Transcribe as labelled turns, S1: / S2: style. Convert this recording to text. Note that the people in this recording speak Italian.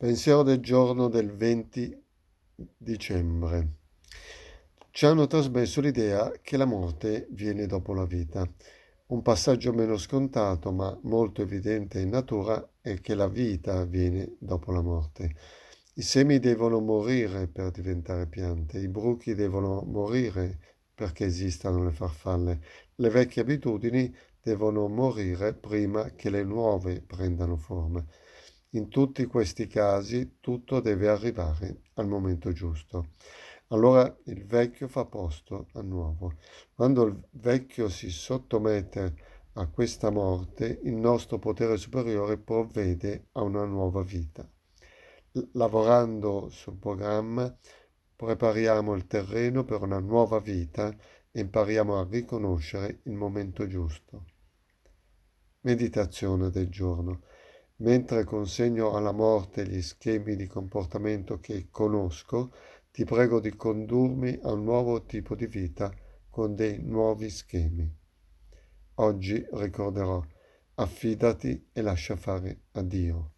S1: Pensiero del giorno del 20 dicembre. Ci hanno trasmesso l'idea che la morte viene dopo la vita. Un passaggio meno scontato ma molto evidente in natura è che la vita viene dopo la morte. I semi devono morire per diventare piante, i bruchi devono morire perché esistano le farfalle, le vecchie abitudini devono morire prima che le nuove prendano forma. In tutti questi casi tutto deve arrivare al momento giusto. Allora il vecchio fa posto al nuovo. Quando il vecchio si sottomette a questa morte, il nostro potere superiore provvede a una nuova vita. Lavorando sul programma prepariamo il terreno per una nuova vita e impariamo a riconoscere il momento giusto. Meditazione del giorno mentre consegno alla morte gli schemi di comportamento che conosco, ti prego di condurmi a un nuovo tipo di vita con dei nuovi schemi. Oggi ricorderò, affidati e lascia fare a Dio.